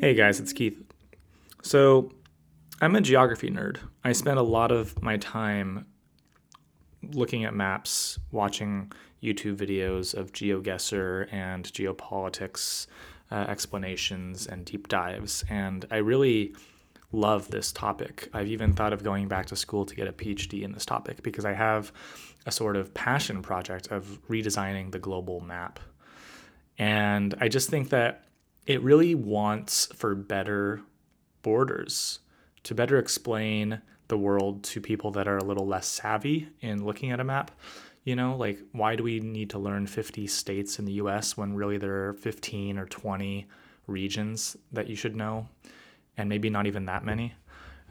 Hey guys, it's Keith. So, I'm a geography nerd. I spend a lot of my time looking at maps, watching YouTube videos of GeoGuessr and geopolitics uh, explanations and deep dives, and I really love this topic. I've even thought of going back to school to get a PhD in this topic because I have a sort of passion project of redesigning the global map. And I just think that it really wants for better borders to better explain the world to people that are a little less savvy in looking at a map. You know, like why do we need to learn 50 states in the US when really there are 15 or 20 regions that you should know? And maybe not even that many,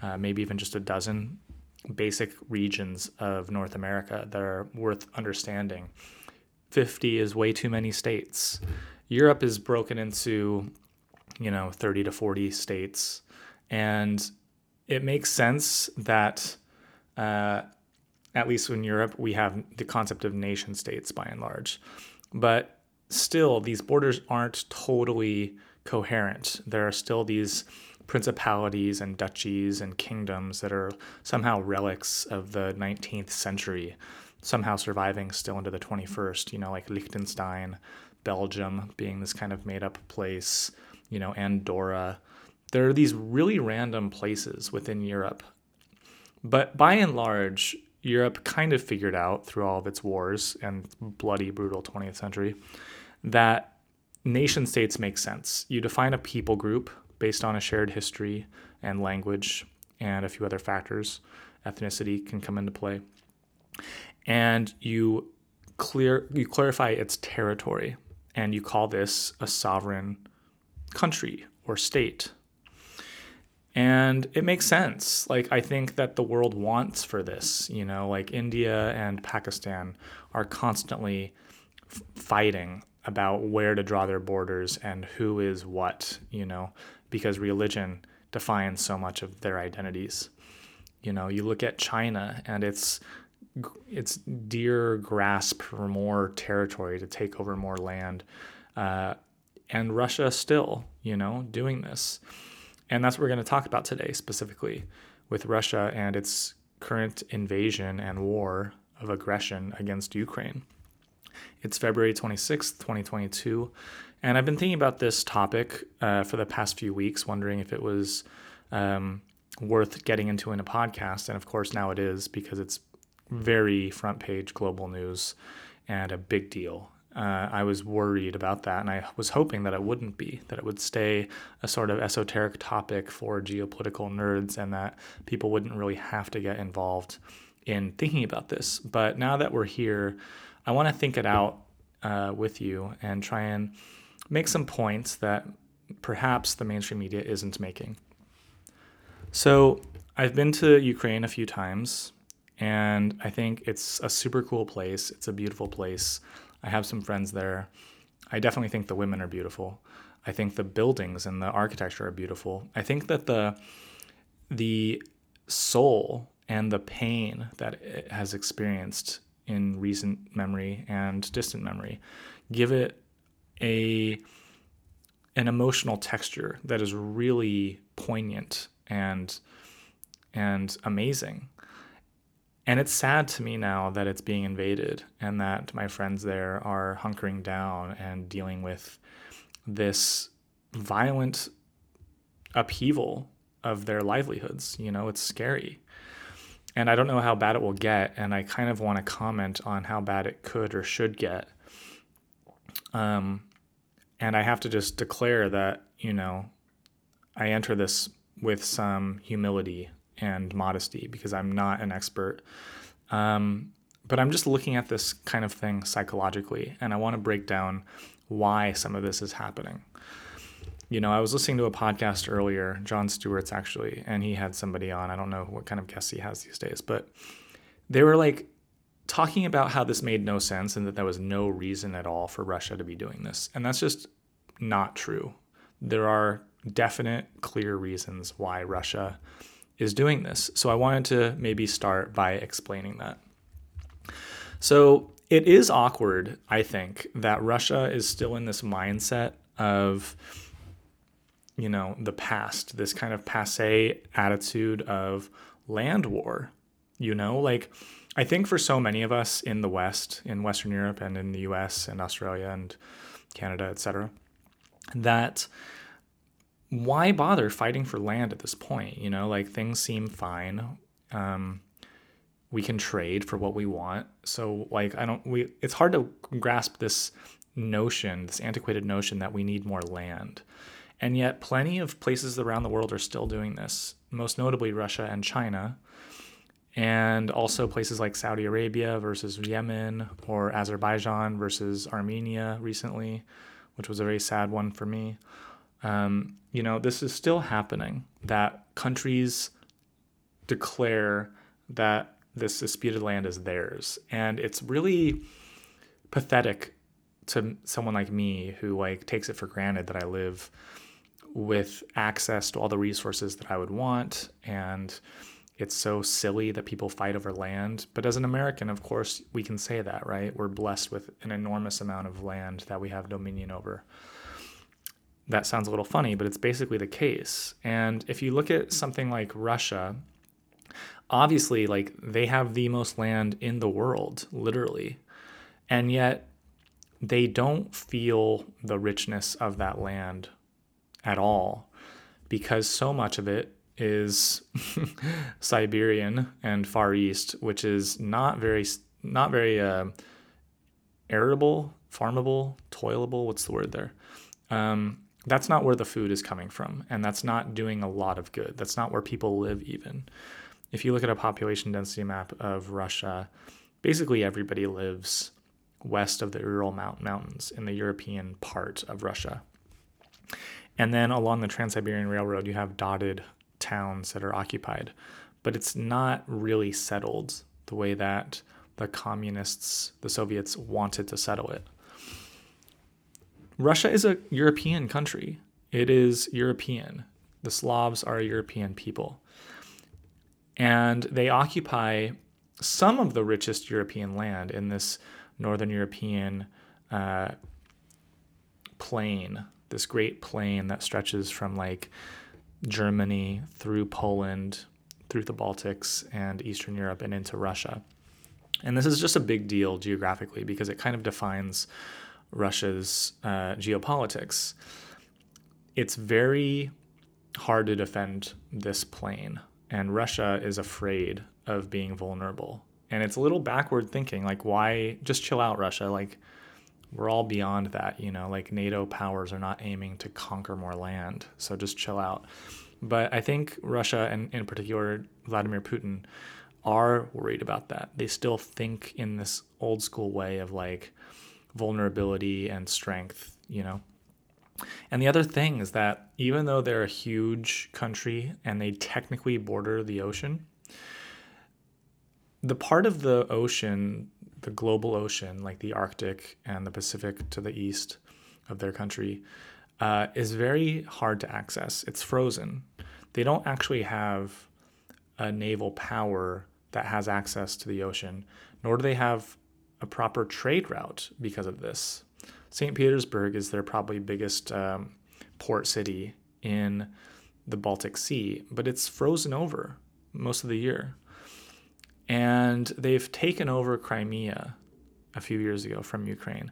uh, maybe even just a dozen basic regions of North America that are worth understanding. 50 is way too many states. Europe is broken into, you know, 30 to 40 states. And it makes sense that, uh, at least in Europe, we have the concept of nation states by and large. But still, these borders aren't totally coherent. There are still these principalities and duchies and kingdoms that are somehow relics of the 19th century, somehow surviving still into the 21st, you know, like Liechtenstein, Belgium being this kind of made up place, you know, Andorra. There are these really random places within Europe. But by and large, Europe kind of figured out through all of its wars and bloody, brutal 20th century that nation states make sense. You define a people group based on a shared history and language and a few other factors. Ethnicity can come into play. And you clear you clarify its territory and you call this a sovereign country or state. And it makes sense. Like, I think that the world wants for this. You know, like India and Pakistan are constantly f- fighting about where to draw their borders and who is what, you know, because religion defines so much of their identities. You know, you look at China and its its dear grasp for more territory to take over more land, uh, and Russia still, you know, doing this, and that's what we're going to talk about today specifically with Russia and its current invasion and war of aggression against Ukraine. It's February 26th, 2022. And I've been thinking about this topic uh, for the past few weeks, wondering if it was um, worth getting into in a podcast. And of course, now it is because it's very front page global news and a big deal. Uh, I was worried about that, and I was hoping that it wouldn't be, that it would stay a sort of esoteric topic for geopolitical nerds, and that people wouldn't really have to get involved in thinking about this. But now that we're here, I want to think it out uh, with you and try and make some points that perhaps the mainstream media isn't making. So, I've been to Ukraine a few times, and I think it's a super cool place. It's a beautiful place. I have some friends there. I definitely think the women are beautiful. I think the buildings and the architecture are beautiful. I think that the the soul and the pain that it has experienced in recent memory and distant memory give it a an emotional texture that is really poignant and and amazing. And it's sad to me now that it's being invaded and that my friends there are hunkering down and dealing with this violent upheaval of their livelihoods. You know, it's scary. And I don't know how bad it will get. And I kind of want to comment on how bad it could or should get. Um, and I have to just declare that, you know, I enter this with some humility and modesty because I'm not an expert. Um, but I'm just looking at this kind of thing psychologically, and I want to break down why some of this is happening. You know, I was listening to a podcast earlier, Jon Stewart's actually, and he had somebody on. I don't know what kind of guests he has these days, but they were like talking about how this made no sense and that there was no reason at all for Russia to be doing this. And that's just not true. There are definite, clear reasons why Russia is doing this. So I wanted to maybe start by explaining that. So it is awkward, I think, that Russia is still in this mindset of you know, the past, this kind of passe attitude of land war. You know, like I think for so many of us in the West, in Western Europe and in the US and Australia and Canada, etc., that why bother fighting for land at this point? You know, like things seem fine. Um, we can trade for what we want. So like I don't we it's hard to grasp this notion, this antiquated notion that we need more land. And yet plenty of places around the world are still doing this, most notably Russia and China. And also places like Saudi Arabia versus Yemen or Azerbaijan versus Armenia recently, which was a very sad one for me. Um, you know, this is still happening that countries declare that this disputed land is theirs. And it's really pathetic to someone like me who like takes it for granted that I live with access to all the resources that I would want and it's so silly that people fight over land. But as an American, of course, we can say that, right? We're blessed with an enormous amount of land that we have dominion over. That sounds a little funny, but it's basically the case. And if you look at something like Russia, obviously like they have the most land in the world literally and yet they don't feel the richness of that land at all because so much of it is Siberian and Far East, which is not very not very uh, arable, farmable, toilable. What's the word there? Um, that's not where the food is coming from, and that's not doing a lot of good. That's not where people live even if you look at a population density map of Russia, basically everybody lives west of the Ural Mountains in the European part of Russia. And then along the Trans Siberian Railroad, you have dotted towns that are occupied, but it's not really settled the way that the communists, the Soviets, wanted to settle it. Russia is a European country. It is European. The Slavs are a European people and they occupy some of the richest European land in this northern European uh, plain, this great plain that stretches from like Germany through Poland, through the Baltics and Eastern Europe and into Russia. And this is just a big deal geographically because it kind of defines Russia's uh, geopolitics. It's very hard to defend this plain. and Russia is afraid of being vulnerable. And it's a little backward thinking, like why just chill out, Russia? Like we're all beyond that, you know, like NATO powers are not aiming to conquer more land. So just chill out. But I think Russia and in particular Vladimir Putin are worried about that. They still think in this old school way of like vulnerability and strength, you know. And the other thing is that even though they're a huge country and they technically border the ocean, the part of the ocean, the global ocean, like the Arctic and the Pacific to the east of their country, uh, is very hard to access. It's frozen. They don't actually have a naval power that has access to the ocean, nor do they have a proper trade route because of this. St. Petersburg is their probably biggest um, port city in the Baltic Sea, but it's frozen over most of the year. And they've taken over Crimea a few years ago from Ukraine.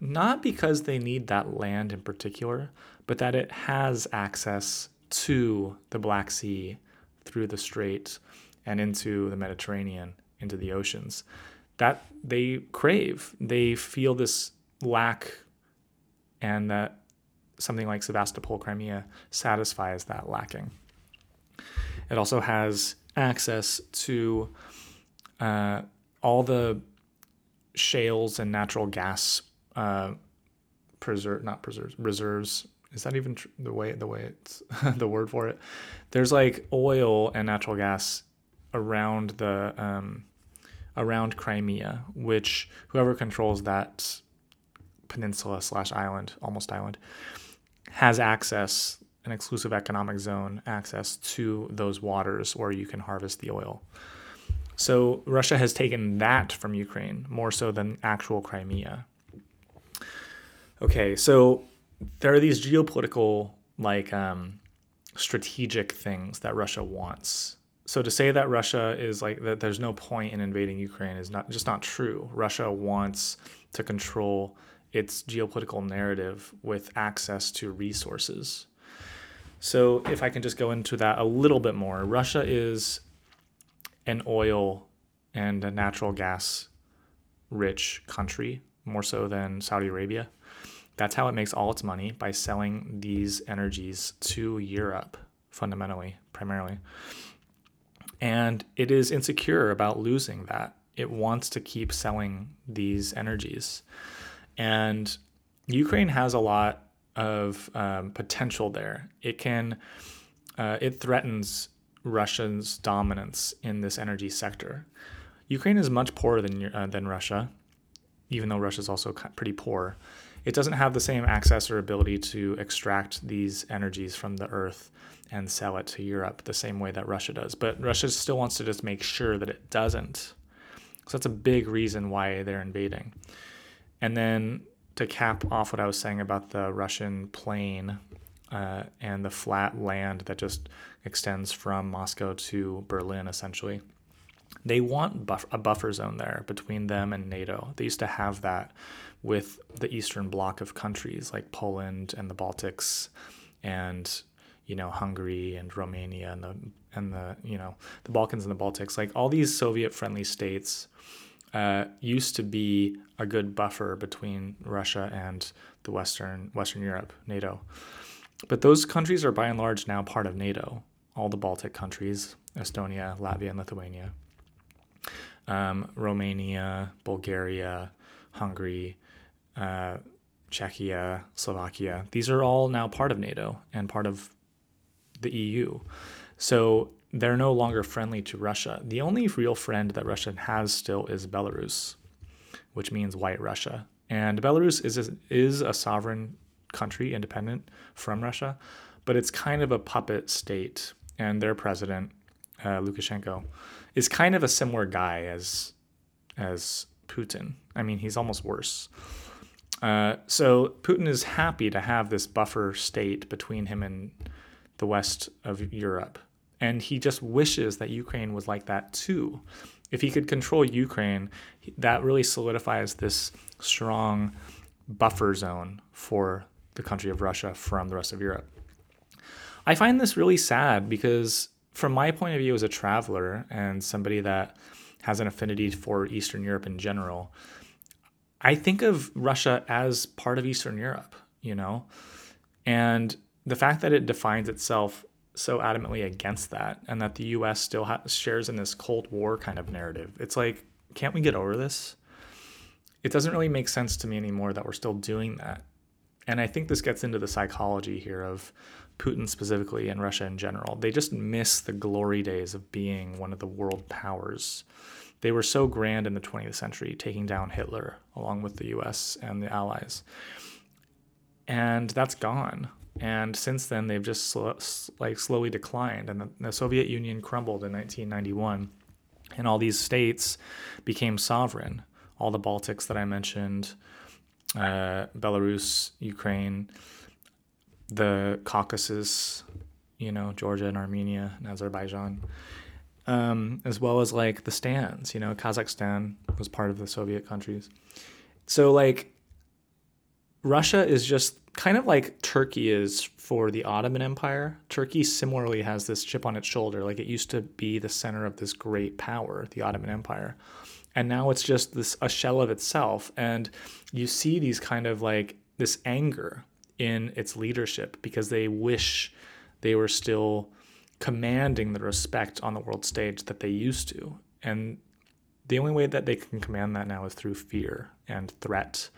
Not because they need that land in particular, but that it has access to the Black Sea through the Strait and into the Mediterranean, into the oceans. That they crave. They feel this lack and that something like Sevastopol, Crimea satisfies that lacking. It also has access to uh, all the shales and natural gas uh, preserve not preserves reserves is that even tr- the way the way it's the word for it there's like oil and natural gas around the um, around Crimea which whoever controls that peninsula slash island, almost island, has access, an exclusive economic zone access to those waters where you can harvest the oil. So Russia has taken that from Ukraine more so than actual Crimea. Okay, so there are these geopolitical like um, strategic things that Russia wants. So to say that Russia is like that there's no point in invading Ukraine is not just not true. Russia wants to control its geopolitical narrative with access to resources. So if I can just go into that a little bit more, Russia is an oil and a natural gas rich country, more so than Saudi Arabia. That's how it makes all its money by selling these energies to Europe, fundamentally, primarily. And it is insecure about losing that. It wants to keep selling these energies. And Ukraine has a lot of um, potential there. It can, uh, it threatens Russia's dominance in this energy sector. Ukraine is much poorer than uh, than Russia, even though Russia is also pretty poor. It doesn't have the same access or ability to extract these energies from the earth and sell it to Europe the same way that Russia does. But Russia still wants to just make sure that it doesn't. So that's a big reason why they're invading. And then to cap off what I was saying about the Russian plain uh, and the flat land that just extends from Moscow to Berlin, essentially. They want buff- a buffer zone there between them and NATO. They used to have that with the Eastern Bloc of countries like Poland and the Baltics, and you know Hungary and Romania and the and the you know the Balkans and the Baltics. Like all these Soviet-friendly states uh, used to be a good buffer between Russia and the Western Western Europe, NATO. But those countries are by and large now part of NATO. All the Baltic countries, Estonia, Latvia, and Lithuania, um, Romania, Bulgaria, Hungary, uh, Czechia, Slovakia. These are all now part of NATO and part of the EU. So they're no longer friendly to Russia. The only real friend that Russia has still is Belarus, which means white Russia. And Belarus is a, is a sovereign country, independent from Russia, but it's kind of a puppet state. And their president, uh, Lukashenko, is kind of a similar guy as as Putin. I mean, he's almost worse. Uh, so Putin is happy to have this buffer state between him and the west of Europe and he just wishes that Ukraine was like that too. If he could control Ukraine, that really solidifies this strong buffer zone for the country of Russia from the rest of Europe. I find this really sad because, from my point of view as a traveler and somebody that has an affinity for Eastern Europe in general, I think of Russia as part of Eastern Europe, you know? And the fact that it defines itself so adamantly against that and that the US still ha- shares in this Cold War kind of narrative. It's like, can't we get over this? It doesn't really make sense to me anymore that we're still doing that. And I think this gets into the psychology here of Putin specifically and Russia in general. They just miss the glory days of being one of the world powers. They were so grand in the 20th century, taking down Hitler along with the US and the Allies. And that's gone. And since then they've just sl- like slowly declined. And the, the, soviet union crumbled in 1991 and all these states became sovereign. All the baltics that i mentioned uh, belarus ukraine the caucasus you know georgia and armenia and azerbaijan um, as well as like the stands. you know kazakhstan was part of the soviet countries so like russia is just kind of like Turkey is for the Ottoman Empire. Turkey similarly has this chip on its shoulder. Like it used to be the center of this great power, the Ottoman Empire. And now it's just this a shell of itself. And you see these kind of like this anger in its leadership because they wish they were still commanding the respect on the world stage that they used to. And the only way that they can command that now is through fear and threat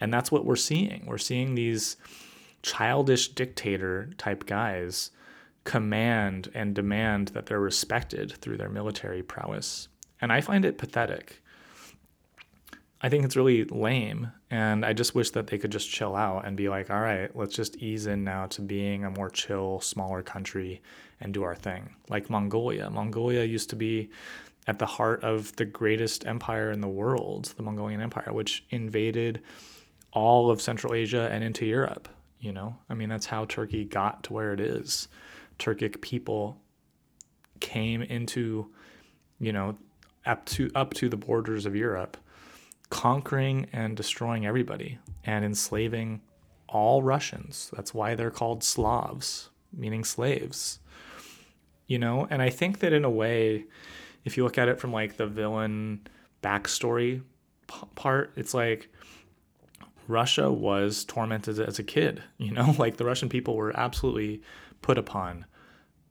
and that's what we're seeing. We're seeing these childish dictator type guys command and demand that they're respected through their military prowess. And I find it pathetic. I think it's really lame. And I just wish that they could just chill out and be like, all right, let's just ease in now to being a more chill, smaller country and do our thing. Like Mongolia. Mongolia used to be at the heart of the greatest empire in the world, the Mongolian Empire, which invaded all of Central Asia and into Europe. You know, I mean, that's how Turkey got to where it is. Turkic people came into, you know, up to up to the borders of Europe, conquering and destroying everybody and enslaving all Russians. That's why they're called Slavs, meaning slaves. You know, and I think that in a way, if you look at it from like the villain backstory p- part, it's like Russia was tormented as a kid, you know, like the Russian people were absolutely put upon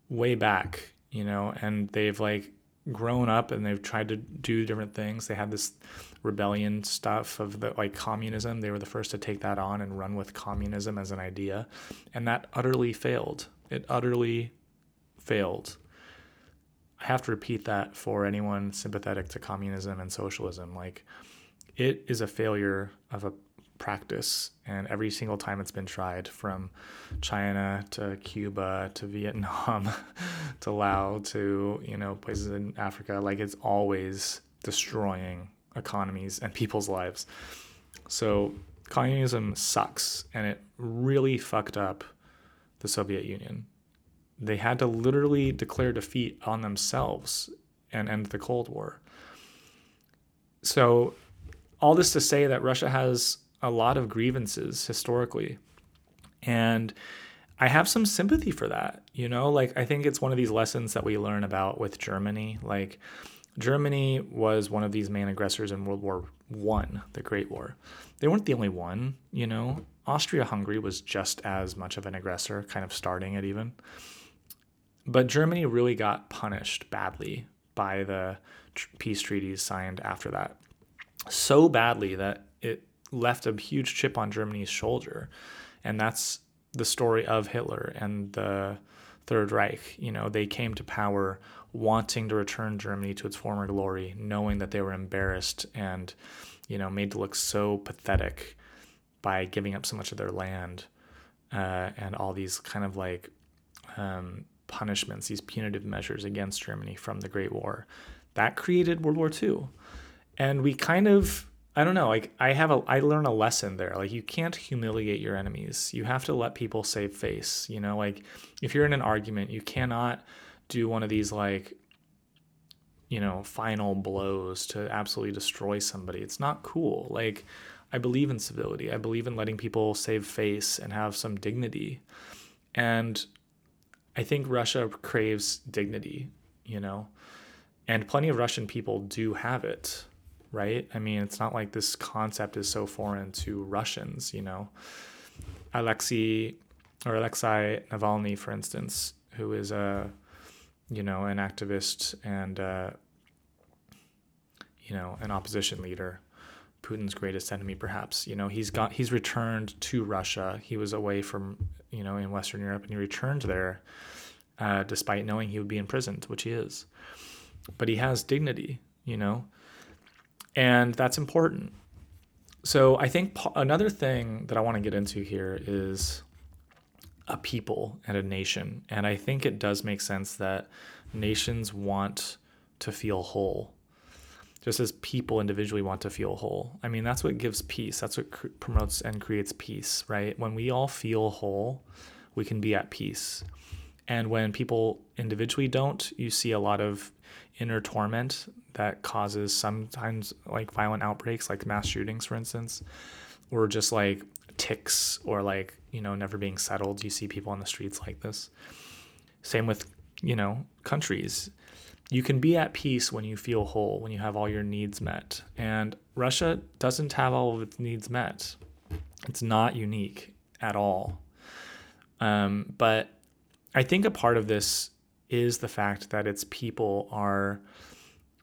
way back, you know, and they've like grown up and they've tried to do different things. They had this rebellion stuff of the like communism. They were the first to take that on and run with communism as an idea, and that utterly failed. It utterly failed. I have to repeat that for anyone sympathetic to communism and socialism. Like, it is a failure of a practice. And every single time it's been tried, from China to Cuba to Vietnam to Laos to, you know, places in Africa, like it's always destroying economies and people's lives. So communism sucks and it really fucked up the Soviet Union they had to literally declare defeat on themselves and end the Cold War. So, all this to say that Russia has a lot of grievances historically. And I have some sympathy for that. You know, like I think it's one of these lessons that we learn about with Germany. Like, Germany was one of these main aggressors in World War One, the Great War. They weren't the only one, you know. Austria Hungary was just as much of an aggressor, kind of starting it even. But Germany really got punished badly by the tr- peace treaties signed after that. So badly that left a huge chip on Germany's shoulder. And that's the story of Hitler and the Third Reich. You know, they came to power wanting to return Germany to its former glory, knowing that they were embarrassed and, you know, made to look so pathetic by giving up so much of their land uh, and all these kind of like um, punishments, these punitive measures against Germany from the Great War. That created World War II. And we kind of I don't know, like I have a I learn a lesson there. Like you can't humiliate your enemies. You have to let people save face, you know, like if you're in an argument, you cannot do one of these like you know, final blows to absolutely destroy somebody. It's not cool. Like I believe in civility. I believe in letting people save face and have some dignity. And I think Russia craves dignity, you know, and plenty of Russian people do have it, right? I mean, it's not like this concept is so foreign to Russians, you know. Alexei or Alexei Navalny, for instance, who is a, you know, an activist and, uh, you know, an opposition leader, Putin's greatest enemy, perhaps. You know, he's got he's returned to Russia. He was away from you know, in Western Europe, and he returned there, uh, despite knowing he would be imprisoned, which he is. But he has dignity, you know, and that's important. So I think another thing that I want to get into here is a people and a nation, and I think it does make sense that nations want to feel whole just as people individually want to feel whole. I mean, that's what gives peace. That's what cr- promotes and creates peace, right? When we all feel whole, we can be at peace. And when people individually don't, you see a lot of inner torment that causes sometimes like violent outbreaks, like mass shootings, for instance, or just like tics or like, you know, never being settled. You see people on the streets like this. Same with, you know, countries you can be at peace when you feel whole, when you have all your needs met. And Russia doesn't have all of its needs met. It's not unique at all. Um, but I think a part of this is the fact that its people are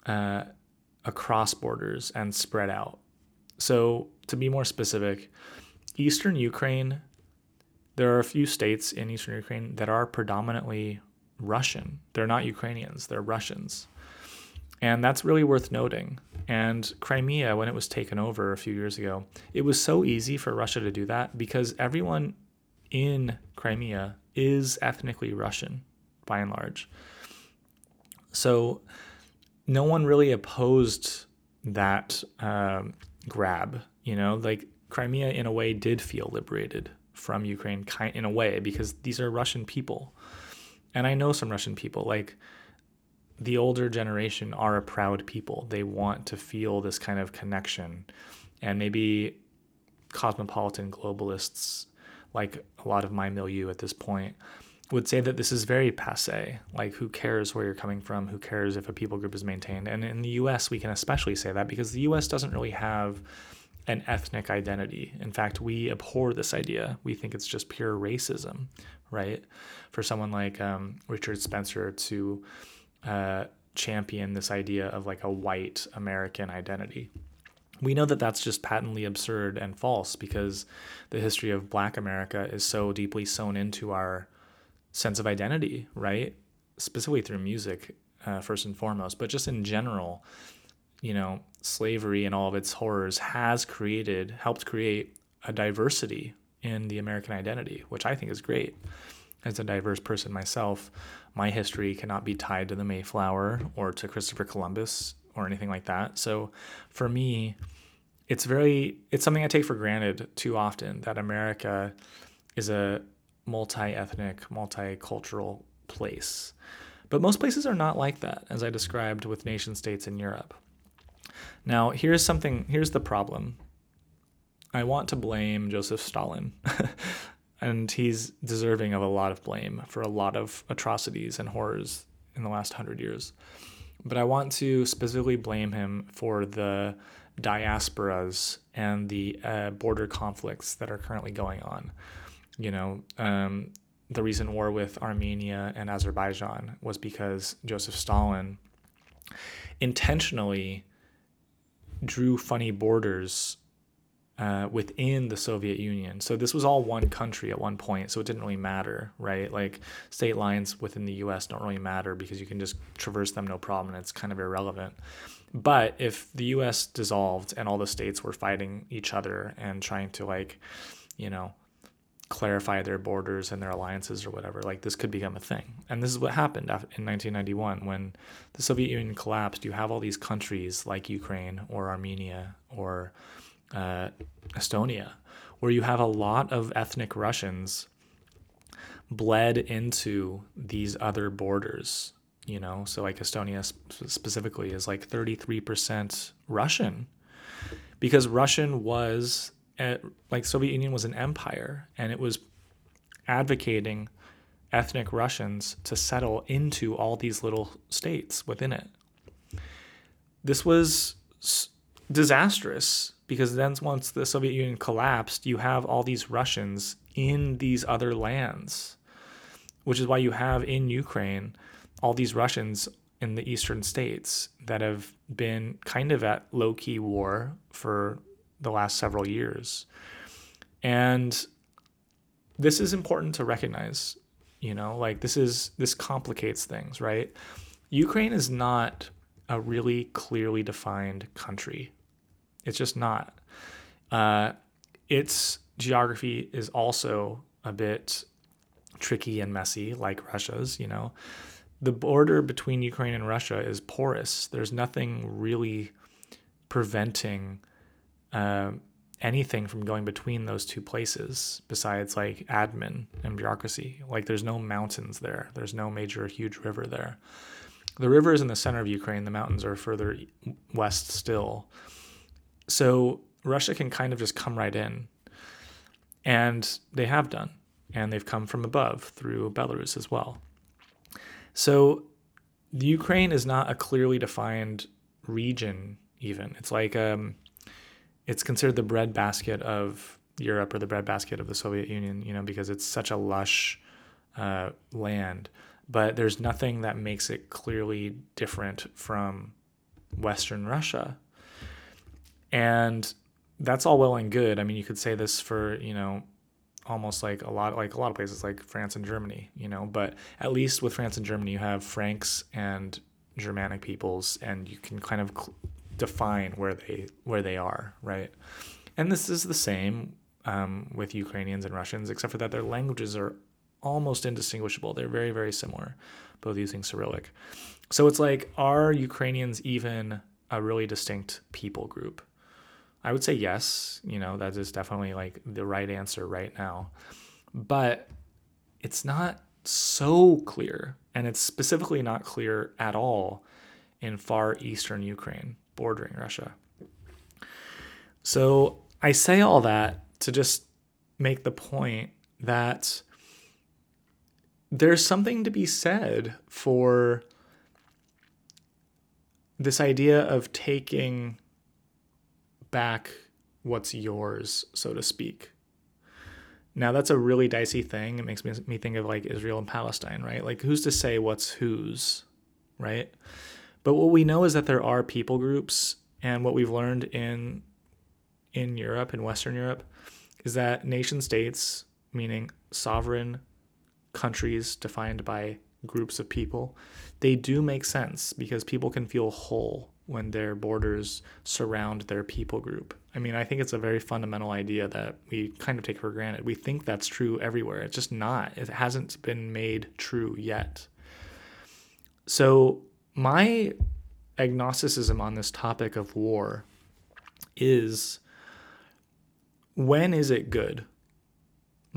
uh, across borders and spread out. So, to be more specific, Eastern Ukraine, there are a few states in Eastern Ukraine that are predominantly Russian. They're not Ukrainians, they're Russians. And that's really worth noting. And Crimea, when it was taken over a few years ago, it was so easy for Russia to do that because everyone in Crimea is ethnically Russian by and large. So no one really opposed that um, grab. You know, like Crimea in a way did feel liberated from Ukraine in a way because these are Russian people. And I know some Russian people like the older generation are a proud people. They want to feel this kind of connection. And maybe cosmopolitan globalists like a lot of my milieu at this point would say that this is very passe. Like, who cares where you're coming from? Who cares if a people group is maintained? And in the US, we can especially say that because the US doesn't really have an ethnic identity. In fact, we abhor this idea. We think it's just pure racism, right? For someone like um, Richard Spencer to uh, champion this idea of like a white American identity. We know that that's just patently absurd and false because the history of Black America is so deeply sewn into our sense of identity, right? Specifically through music, uh, first and foremost, but just in general, you know, slavery and all of its horrors has created, helped create a diversity in the American identity, which I think is great. As a diverse person myself, my history cannot be tied to the Mayflower or to Christopher Columbus or anything like that. So for me, it's very it's something I take for granted too often that America is a multi-ethnic, multicultural place. But most places are not like that, as I described with nation states in Europe. Now, here's something, here's the problem. I want to blame Joseph Stalin, and he's deserving of a lot of blame for a lot of atrocities and horrors in the last hundred years. But I want to specifically blame him for the diasporas and the uh, border conflicts that are currently going on. You know, um, the recent war with Armenia and Azerbaijan was because Joseph Stalin intentionally drew funny borders uh, within the Soviet Union. So this was all one country at one point, so it didn't really matter, right? Like state lines within the US don't really matter because you can just traverse them no problem and it's kind of irrelevant. But if the US dissolved and all the states were fighting each other and trying to like, you know, clarify their borders and their alliances or whatever. Like this could become a thing. And this is what happened in 1991 when the Soviet Union collapsed. You have all these countries like Ukraine or Armenia or uh, Estonia, where you have a lot of ethnic Russians bled into these other borders. You know, so like Estonia specifically is like 33% Russian because Russian was like Soviet Union was an empire and it was advocating ethnic Russians to settle into all these little states within it. This was disastrous because then once the Soviet Union collapsed, you have all these Russians in these other lands, which is why you have in Ukraine all these Russians in the eastern states that have been kind of at low key war for the last several years. And this is important to recognize, you know, like this is this complicates things, right? Ukraine is not a really clearly defined country. It's just not. Uh, its geography is also a bit tricky and messy, like Russia's, you know. The border between Ukraine and Russia is porous. There's nothing really preventing uh, anything from going between those two places besides like admin and bureaucracy. Like there's no mountains there. There's no major huge river there. The river is in the center of Ukraine. The mountains are further west still. So Russia can kind of just come right in. And they have done. And they've come from above through Belarus as well. So the Ukraine is not a clearly defined region, even. It's like um, it's considered the breadbasket of Europe or the breadbasket of the Soviet Union, you know, because it's such a lush uh, land. But there's nothing that makes it clearly different from Western Russia. And that's all well and good. I mean, you could say this for, you know, almost like a lot like a lot of places like France and Germany, you know, but at least with France and Germany you have Franks and Germanic peoples and you can kind of define where they where they are, right? And this is the same um, with Ukrainians and Russians, except for that their languages are almost indistinguishable. They're very very similar, both using Cyrillic. So it's like, are Ukrainians even a really distinct people group? I would say yes. You know, that is definitely like the right answer right now. But it's not so clear, and it's specifically not clear at all in far eastern Ukraine bordering Russia. So I say all that to just make the point that there's something to be said for this idea of taking back what's yours, so to speak. Now that's a really dicey thing. It makes me, me think of like Israel and Palestine, right? Like who's to say what's whose, right? But what we know is that there are people groups, and what we've learned in in Europe, in Western Europe, is that nation states, meaning sovereign countries defined by groups of people, they do make sense because people can feel whole when their borders surround their people group. I mean, I think it's a very fundamental idea that we kind of take for granted. We think that's true everywhere. It's just not. It hasn't been made true yet. So, my agnosticism on this topic of war is when is it good?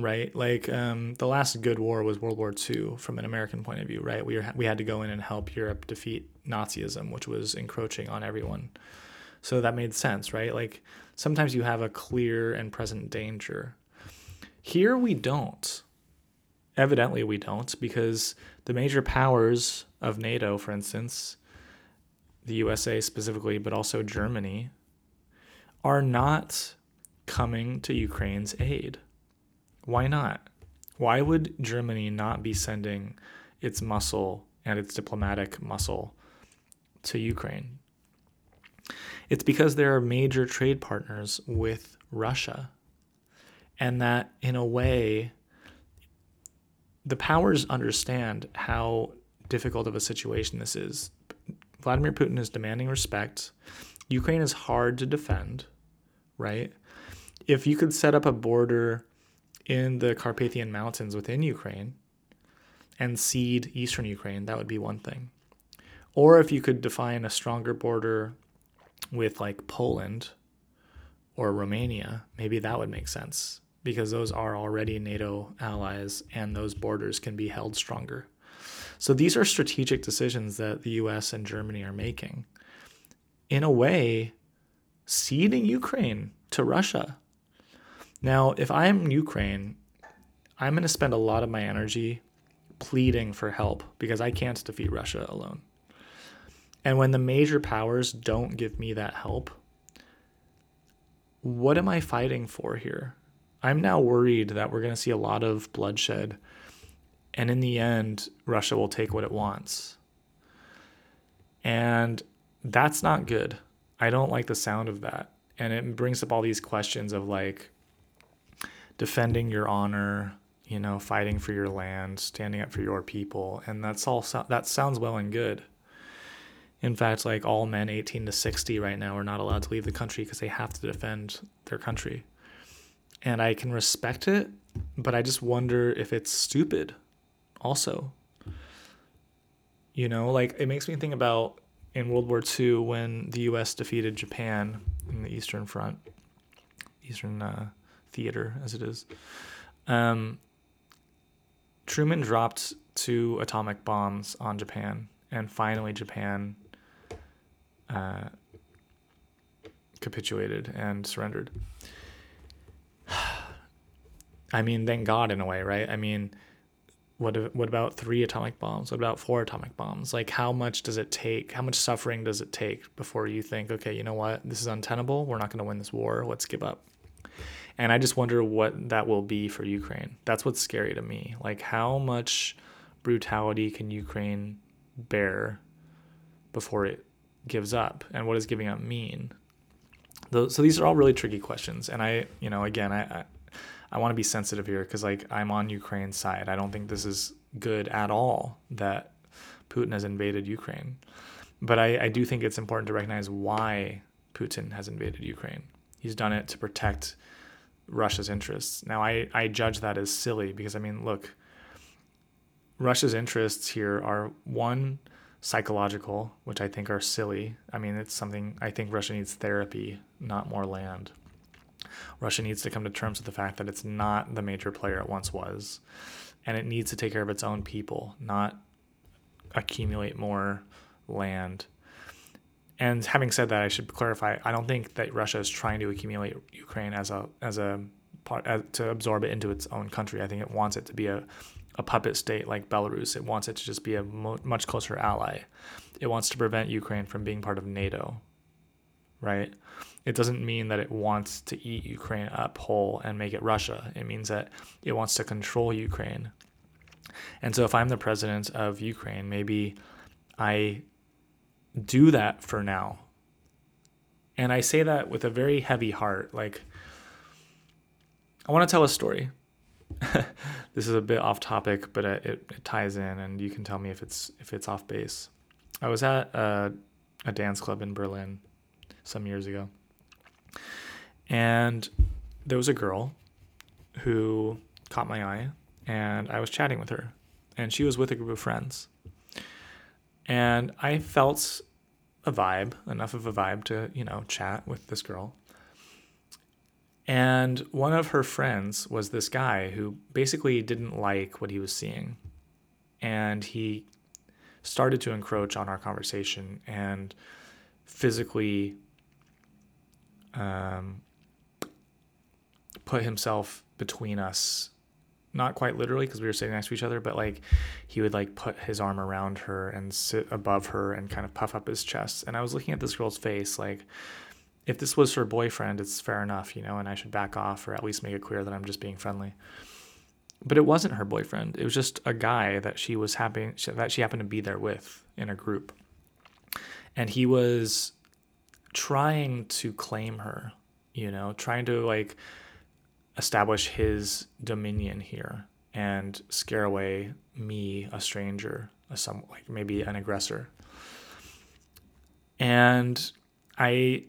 Right? Like um, the last good war was World War II from an American point of view, right? We, were, we had to go in and help Europe defeat Nazism, which was encroaching on everyone. So that made sense, right? Like sometimes you have a clear and present danger. Here we don't. Evidently, we don't, because the major powers of NATO, for instance, the USA specifically, but also Germany, are not coming to Ukraine's aid. Why not? Why would Germany not be sending its muscle and its diplomatic muscle to Ukraine? It's because there are major trade partners with Russia. And that, in a way, the powers understand how difficult of a situation this is. Vladimir Putin is demanding respect. Ukraine is hard to defend, right? if you could set up a border in the Carpathian Mountains within Ukraine and cede eastern Ukraine, that would be one thing. Or if you could define a stronger border with like Poland or Romania, maybe that would make sense because those are already NATO allies and those borders can be held stronger. So these are strategic decisions that the US and Germany are making. In a way, ceding Ukraine to Russia now, if I'm Ukraine, I'm going to spend a lot of my energy pleading for help because I can't defeat Russia alone. And when the major powers don't give me that help, what am I fighting for here? I'm now worried that we're going to see a lot of bloodshed. And in the end, Russia will take what it wants. And that's not good. I don't like the sound of that. And it brings up all these questions of like, defending your honor, you know, fighting for your land, standing up for your people, and that's all. That sounds well and good. In fact, like all men 18 to 60 right now are not allowed to leave the country because they have to defend their country. And I can respect it, but I just wonder if it's stupid also. You know, like it makes me think about in World War II when the US defeated Japan in the Eastern Front, Eastern uh, theater as it is. Um, Truman dropped two atomic bombs on Japan, and finally Japan uh, capitulated and surrendered. I mean, thank God in a way, right? I mean, what what about three atomic bombs? What about four atomic bombs? Like, how much does it take? How much suffering does it take before you think, okay, you know what, this is untenable. We're not going to win this war. Let's give up. And I just wonder what that will be for Ukraine. That's what's scary to me. Like, how much brutality can Ukraine bear before it gives up? And what does giving up mean? So these are all really tricky questions. And I, you know, again, I, I, I want to be sensitive here because, like, I'm on Ukraine's side. I don't think this is good at all that Putin has invaded Ukraine. But I, I do think it's important to recognize why Putin has invaded Ukraine. He's done it to protect Russia's interests. Now, I, I judge that as silly because, I mean, look, Russia's interests here are one, psychological, which I think are silly. I mean, it's something I think Russia needs therapy not more land. Russia needs to come to terms with the fact that it's not the major player it once was, and it needs to take care of its own people, not accumulate more land. And having said that, I should clarify: I don't think that Russia is trying to accumulate Ukraine as a as a part as, to absorb it into its own country. I think it wants it to be a a puppet state like Belarus. It wants it to just be a mo- much closer ally. It wants to prevent Ukraine from being part of NATO, right? It doesn't mean that it wants to eat Ukraine up whole and make it Russia. It means that it wants to control Ukraine. And so if I'm the president of Ukraine, maybe I do that for now. And I say that with a very heavy heart. Like, I want to tell a story. this is a bit off topic, but uh, it, it, ties in, and you can tell me if it's if it's off base. I was at a, a dance club in Berlin some years ago, and there was a girl who caught my eye, and I was chatting with her, and she was with a group of friends, and I felt a vibe, enough of a vibe to you know chat with this girl, and one of her friends was this guy who basically didn't like what he was seeing. And he started to encroach on our conversation and physically um, put himself between us. Not quite literally because we were sitting next to each other, but like he would like put his arm around her and sit above her and kind of puff up his chest. And I was looking at this girl's face like, if this was her boyfriend, it's fair enough, you know, and I should back off or at least make it clear that I'm just being friendly. But it wasn't her boyfriend. It was just a guy that she was happy that she happened to be there with in a group. And he was trying to claim her, you know, trying to like establish his dominion here and scare away me, a stranger, a some like maybe an aggressor. And I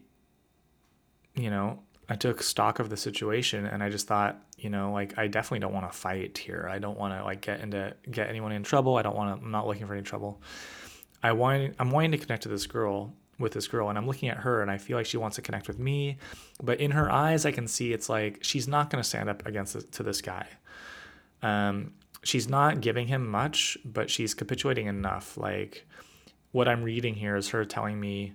you know, I took stock of the situation and I just thought, you know, like I definitely don't want to fight here. I don't want to like get into get anyone in trouble. I don't want to. I'm not looking for any trouble. I want. I'm wanting to connect to this girl with this girl, and I'm looking at her, and I feel like she wants to connect with me, but in her eyes, I can see it's like she's not going to stand up against this, to this guy. Um, she's not giving him much, but she's capitulating enough. Like what I'm reading here is her telling me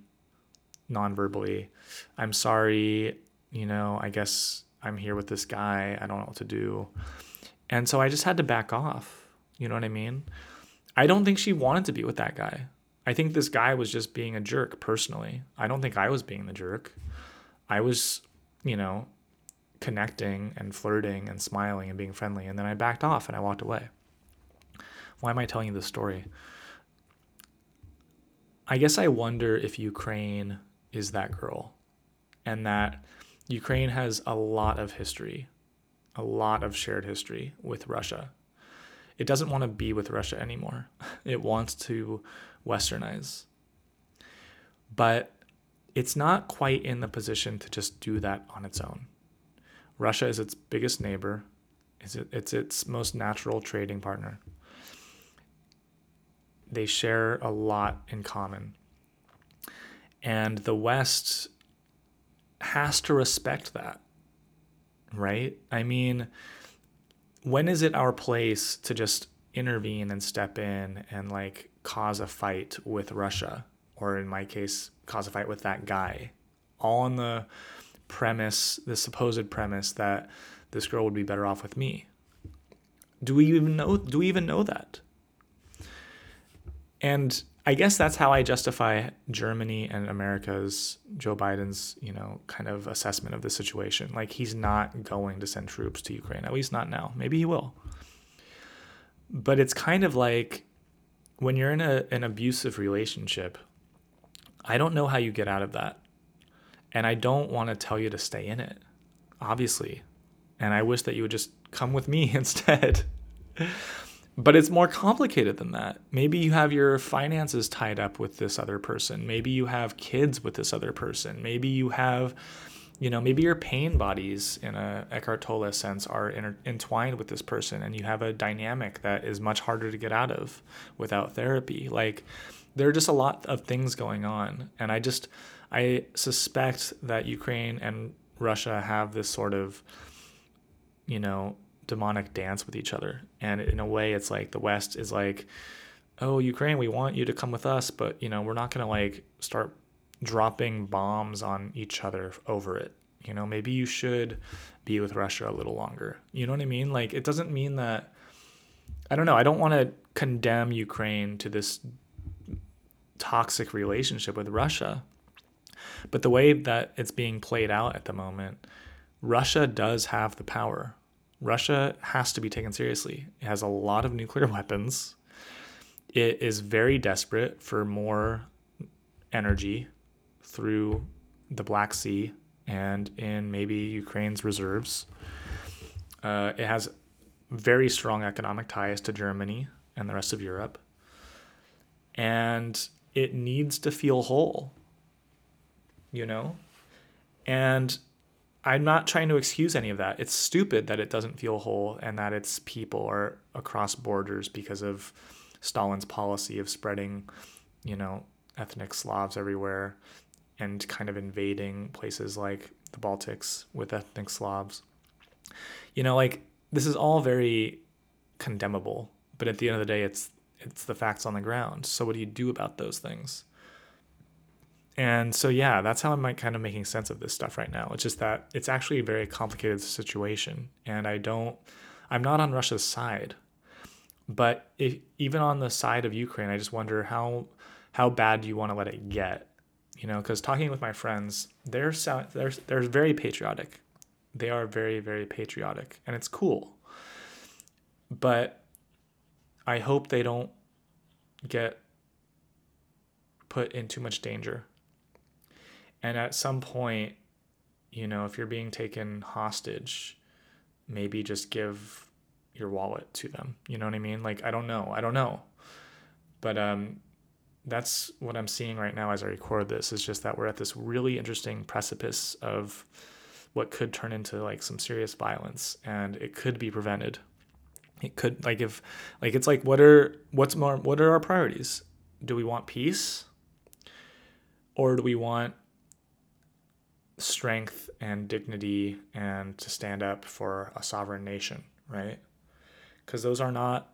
non-verbally i'm sorry you know i guess i'm here with this guy i don't know what to do and so i just had to back off you know what i mean i don't think she wanted to be with that guy i think this guy was just being a jerk personally i don't think i was being the jerk i was you know connecting and flirting and smiling and being friendly and then i backed off and i walked away why am i telling you this story I guess I wonder if Ukraine is that girl, and that Ukraine has a lot of history, a lot of shared history with Russia. It doesn't want to be with Russia anymore. It wants to westernize. But it's not quite in the position to just do that on its own. Russia is its biggest neighbor, it's its most natural trading partner. They share a lot in common. And the West has to respect that, right? I mean, when is it our place to just intervene and step in and like cause a fight with Russia? Or in my case, cause a fight with that guy? All on the premise, the supposed premise that this girl would be better off with me. Do we even know do we even know that? And I guess that's how I justify Germany and America's Joe Biden's, you know, kind of assessment of the situation. Like he's not going to send troops to Ukraine, at least not now. Maybe he will. But it's kind of like when you're in a, an abusive relationship, I don't know how you get out of that. And I don't want to tell you to stay in it, obviously. And I wish that you would just come with me instead. But it's more complicated than that. Maybe you have your finances tied up with this other person. Maybe you have kids with this other person. Maybe you have, you know, maybe your pain bodies in a Eckhart Tolle sense are inter- entwined with this person and you have a dynamic that is much harder to get out of without therapy. Like there are just a lot of things going on. And I just, I suspect that Ukraine and Russia have this sort of, you know, demonic dance with each other. And in a way, it's like the West is like, oh, Ukraine, we want you to come with us, but, you know, we're not going to like start dropping bombs on each other over it. You know, maybe you should be with Russia a little longer. You know what I mean? Like, it doesn't mean that, I don't know, I don't want to condemn Ukraine to this toxic relationship with Russia. But the way that it's being played out at the moment, Russia does have the power. Russia has to be taken seriously. It has a lot of nuclear weapons. It is very desperate for more energy through the Black Sea and in maybe Ukraine's reserves. Uh, it has very strong economic ties to Germany and the rest of Europe. And it needs to feel whole, you know? And I'm not trying to excuse any of that. It's stupid that it doesn't feel whole and that its people are across borders because of Stalin's policy of spreading, you know, ethnic Slavs everywhere and kind of invading places like the Baltics with ethnic Slavs. You know, like this is all very condemnable, but at the end of the day, it's it's the facts on the ground. So what do you do about those things? And so yeah, that's how I'm kind of making sense of this stuff right now. It's just that it's actually a very complicated situation, and I don't, I'm not on Russia's side, but if, even on the side of Ukraine, I just wonder how how bad do you want to let it get? You know, because talking with my friends, they're they're they're very patriotic. They are very very patriotic, and it's cool. But I hope they don't get put in too much danger. And at some point, you know, if you're being taken hostage, maybe just give your wallet to them. You know what I mean? Like I don't know. I don't know. But um that's what I'm seeing right now as I record this is just that we're at this really interesting precipice of what could turn into like some serious violence and it could be prevented. It could like if like it's like what are what's more what are our priorities? Do we want peace or do we want strength and dignity and to stand up for a sovereign nation right? Because those are not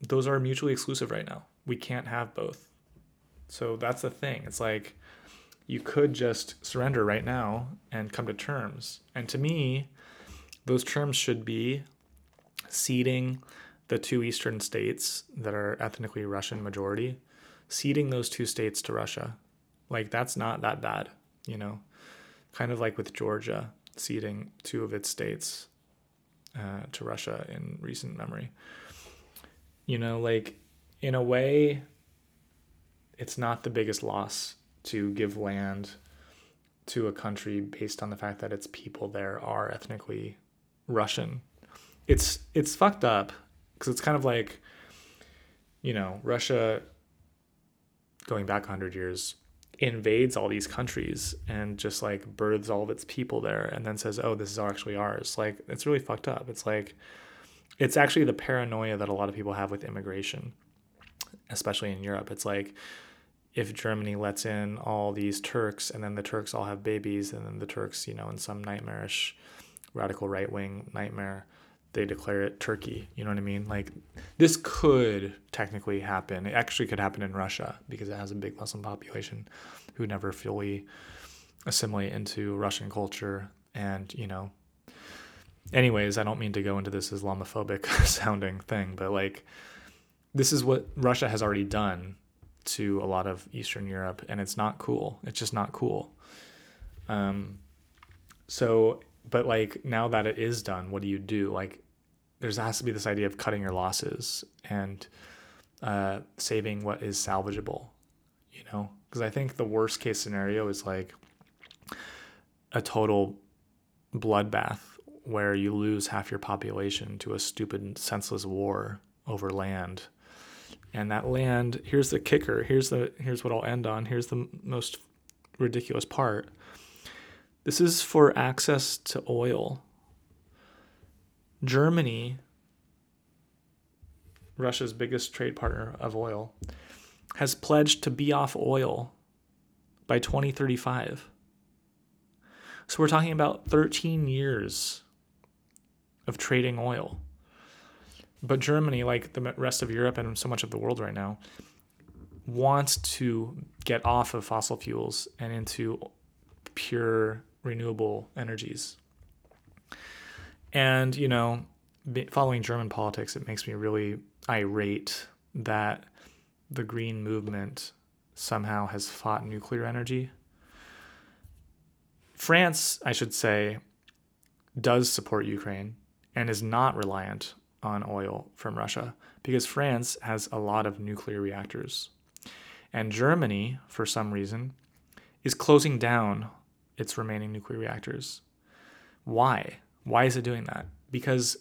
those are mutually exclusive right now we can't have both so that's the thing it's like you could just surrender right now and come to terms and to me those terms should be ceding the two eastern states that are ethnically Russian majority, ceding those two states to Russia. Like that's not that bad, you know. Kind of like with Georgia ceding two of its states uh, to Russia in recent memory. You know, like in a way, it's not the biggest loss to give land to a country based on the fact that its people there are ethnically Russian. It's it's fucked up because it's kind of like you know Russia going back 100 years invades all these countries and just like births all of its people there and then says oh this is actually ours. Like it's really fucked up. It's like it's actually the paranoia that a lot of people have with immigration especially in Europe it's like if Germany lets in all these Turks and then the Turks all have babies and then the Turks you know in some nightmarish radical right wing nightmare they declare it Turkey. You know what I mean? Like this could technically happen. It actually could happen in Russia because it has a big Muslim population who never fully assimilate into Russian culture. And, you know, anyways, I don't mean to go into this Islamophobic sounding thing, but like this is what Russia has already done to a lot of Eastern Europe, and it's not cool. It's just not cool. Um, so, but like now that it is done, what do you do? Like, there has to be this idea of cutting your losses and uh, saving what is salvageable, you know? Because I think the worst case scenario is like a total bloodbath where you lose half your population to a stupid, senseless war over land. And that land, here's the kicker. Here's the here's what I'll end on. Here's the most ridiculous part. This is for access to oil Germany, Russia's biggest trade partner of oil, has pledged to be off oil by 2035. So we're talking about 13 years of trading oil. But Germany, like the rest of Europe and so much of the world right now, wants to get off of fossil fuels and into pure renewable energies. And, you know, following German politics, it makes me really irate that the green movement somehow has fought nuclear energy. France, I should say, does support Ukraine and is not reliant on oil from Russia because France has a lot of nuclear reactors. And Germany, for some reason, is closing down its remaining nuclear reactors. Why? Why is it doing that? Because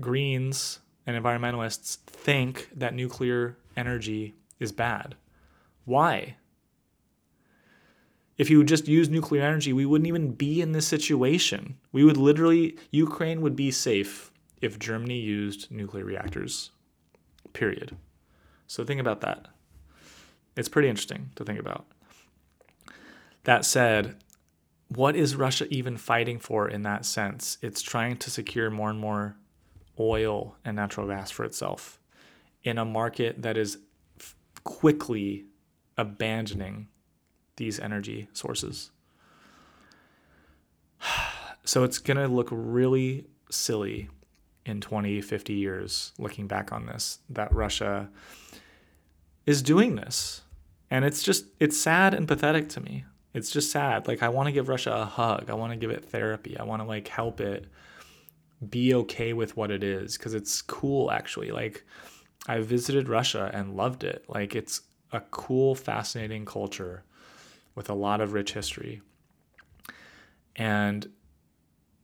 Greens and environmentalists think that nuclear energy is bad. Why? If you would just use nuclear energy, we wouldn't even be in this situation. We would literally, Ukraine would be safe if Germany used nuclear reactors. Period. So think about that. It's pretty interesting to think about. That said, what is Russia even fighting for in that sense? It's trying to secure more and more oil and natural gas for itself in a market that is f- quickly abandoning these energy sources. So it's going to look really silly in 20, 50 years looking back on this that Russia is doing this. And it's just, it's sad and pathetic to me. It's just sad. Like, I want to give Russia a hug. I want to give it therapy. I want to, like, help it be okay with what it is because it's cool actually like i visited russia and loved it like it's a cool fascinating culture with a lot of rich history and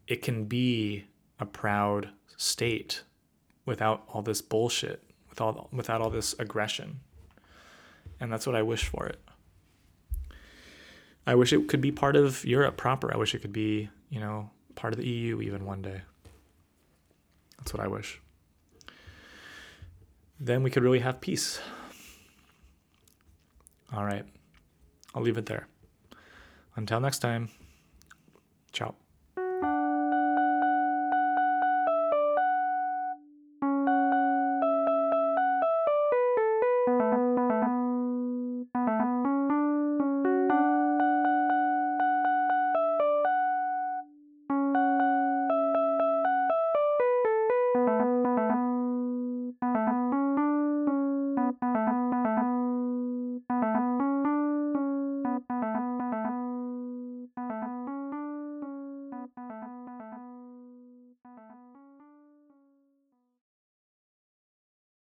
it can be a proud state without all this bullshit with all without all this aggression and that's what i wish for it i wish it could be part of europe proper i wish it could be you know part of the eu even one day that's what I wish. Then we could really have peace. All right. I'll leave it there. Until next time.